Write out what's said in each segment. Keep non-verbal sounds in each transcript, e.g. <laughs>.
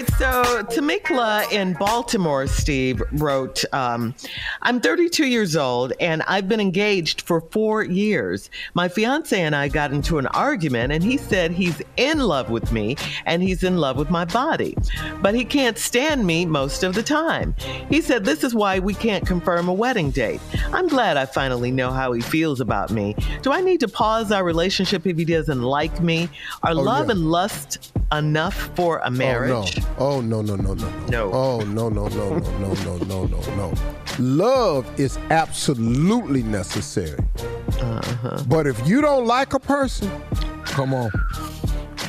Right, so Tamikla in Baltimore, Steve wrote, um, I'm 32 years old and I've been engaged for four years. My fiance and I got into an argument and he said he's in love with me and he's in love with my body, but he can't stand me most of the time. He said this is why we can't confirm a wedding date. I'm glad I finally know how he feels about me. Do I need to pause our relationship if he doesn't like me? Are Oh, love yeah. and lust enough for a marriage? Oh no. Oh no no no no No. Oh no no no no no no no no no. Love is absolutely necessary. Uh-huh. But if you don't like a person, come on.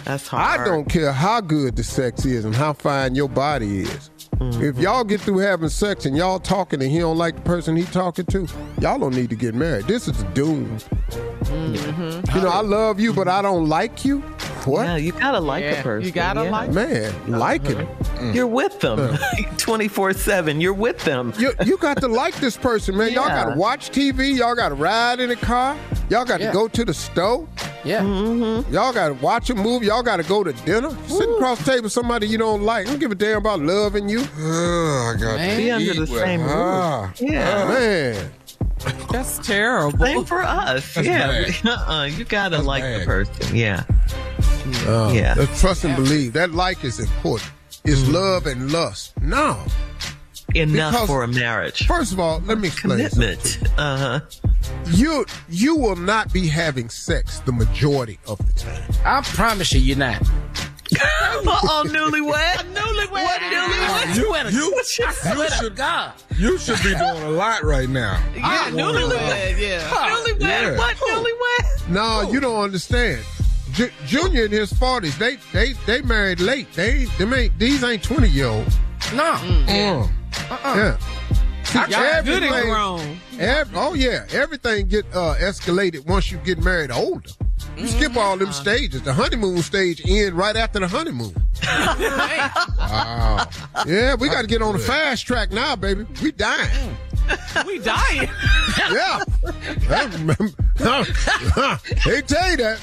That's hard. I don't care how good the sex is and how fine your body is. Mm-hmm. If y'all get through having sex and y'all talking and he don't like the person he talking to, y'all don't need to get married. This is doom. Mm-hmm. You know, I love you, but I don't like you. What? Yeah, you gotta like Yeah, a person. you gotta yeah. like- Man, like him. You're with them <laughs> 24 7. You're with them. You, you got to like this person, man. Y'all got to watch TV. Y'all got to ride in a car. Y'all got to go to the store. Yeah. Mm-hmm. Y'all got to watch a movie. Y'all got to go to dinner. Sitting across the table with somebody you don't like. Don't give a damn about loving you. I got Man. Be under the same roof. Ah, Yeah. man. That's terrible. Same for us. That's yeah. <laughs> Uh-uh. You gotta That's like the person. Yeah. Uh, Yeah. Trust and believe. That like is important. It's love and lust. No. Enough Because- for a marriage. First of all, let me explain. Commitment. Uh huh. You you will not be having sex the majority of the time. I promise you, you're not. <laughs> oh, newlywed. <laughs> newlywed. What newlywed? You, you, you, What you you should, God. You should be doing a lot right now. Yeah, newlywed. yeah. Newlywed. Yeah. What newlywed? No, you don't understand. Ju- Junior in his forties, they they they married late. They them ain't these ain't twenty year olds. No. Uh, yeah. See, Y'all good and everything- grown. ev- oh yeah, everything get uh, escalated once you get married older. You skip all them stages. The honeymoon stage end right after the honeymoon. <laughs> wow. Yeah, we got to get on the fast track now, baby. We dying. <laughs> We dying. <laughs> Yeah. <laughs> they tell you that.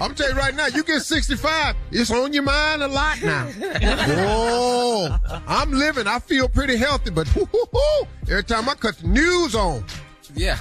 I'm telling you right now, you get 65, it's on your mind a lot now. Oh, I'm living. I feel pretty healthy, but every time I cut the news on, Yeah.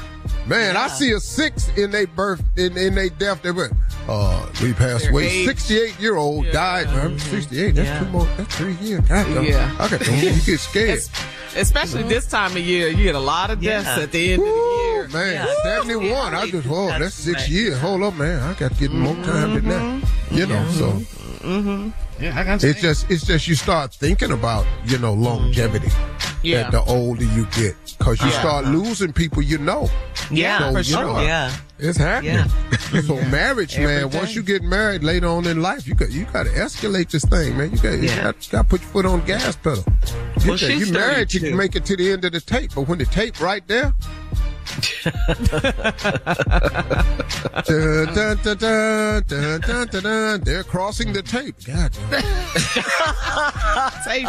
man, I see a six in their birth, in, in their death. They went, Uh, we passed Their away. age. 68 year old Yeah. died. man. 68. That's Yeah. two more. That's three years. God. Yeah. I got you get scared. Es- Especially this time of year, you get a lot of deaths Yeah. at the end of the year. man, Yeah. 71. I just, oh, that's, That's six right. years. Hold up, man. I got to get more time than that. Mm-hmm. You know, so mm-hmm. Mm-hmm. Yeah, I got it's just, it's just you start thinking about, you know, longevity. Yeah. That the older you get, because you Yeah. start uh-huh. losing people you know. Yeah, So, for sure. know, yeah. It's happening. <laughs> so marriage, man. Every Once day. you get married later on in life, you got you got to escalate this thing, man. You got you Yeah. got, got to put your foot on the gas pedal. You, Well, she's you married, you can make it to the end of the tape, but when the tape right there. Dun, dun, dun, dun, dun, dun, dun, dun. They're crossing the tape. God damn. <laughs> Say,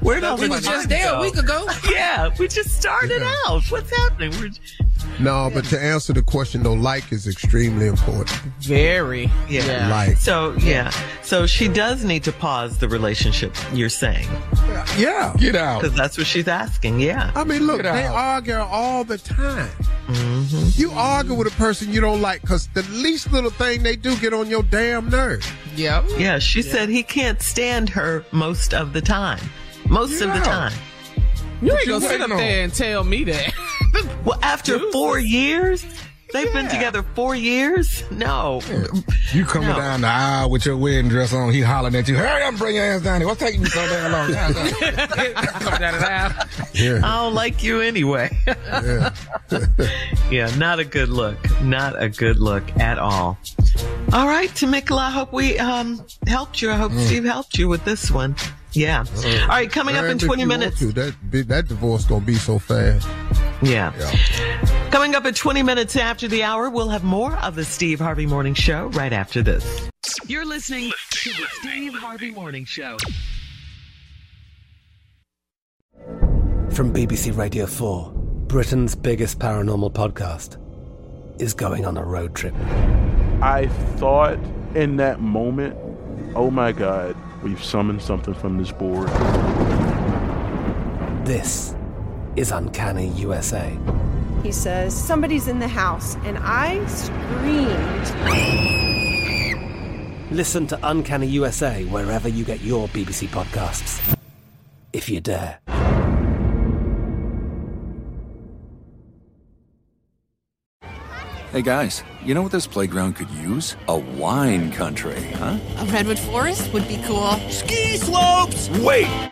Where did We the was just there go? a week ago. Yeah, we just started Yeah. out. What's happening? We're, No, but to answer the question though, like is extremely important. very. Yeah. Like, so yeah, so she does need to pause the relationship. You're saying yeah. Get out. because that's what she's asking. Yeah. I mean, look, they argue all the time. Mm-hmm. You argue with a person you don't like because the least little thing they do get on your damn nerve. Yep. Yeah, she said he can't stand her most of the time. Most of the time. You ain't gonna sit up on? there and tell me that. <laughs> Well, after Deuces. four years, they've been together four years. No, You coming No. down the aisle with your wedding dress on, he hollering at you, hurry up, bring your ass down here. What's taking you so damn long? <laughs> Down, down. Come down and out. Yeah, I don't like you anyway. yeah. <laughs> yeah, not a good look. Not a good look at all. All right, Tamikla, I hope we um, helped you. I hope Steve helped you with this one. Yeah. All right, coming up in 20 minutes. to, that that divorce gonna be so fast. Yeah. Yeah. Coming up at 20 minutes after the hour, we'll have more of the Steve Harvey Morning Show right after this. You're listening to the Steve Harvey Morning Show. From BBC Radio 4, Britain's biggest paranormal podcast is going on a road trip. I thought in that moment, oh my God, we've summoned something from this board. This is Uncanny USA. He says, Somebody's in the house. And I screamed. Listen to Uncanny USA wherever you get your BBC podcasts, if you dare. Hey guys, you know what this playground could use? A wine country, huh? A redwood forest would be cool. Ski slopes! Wait!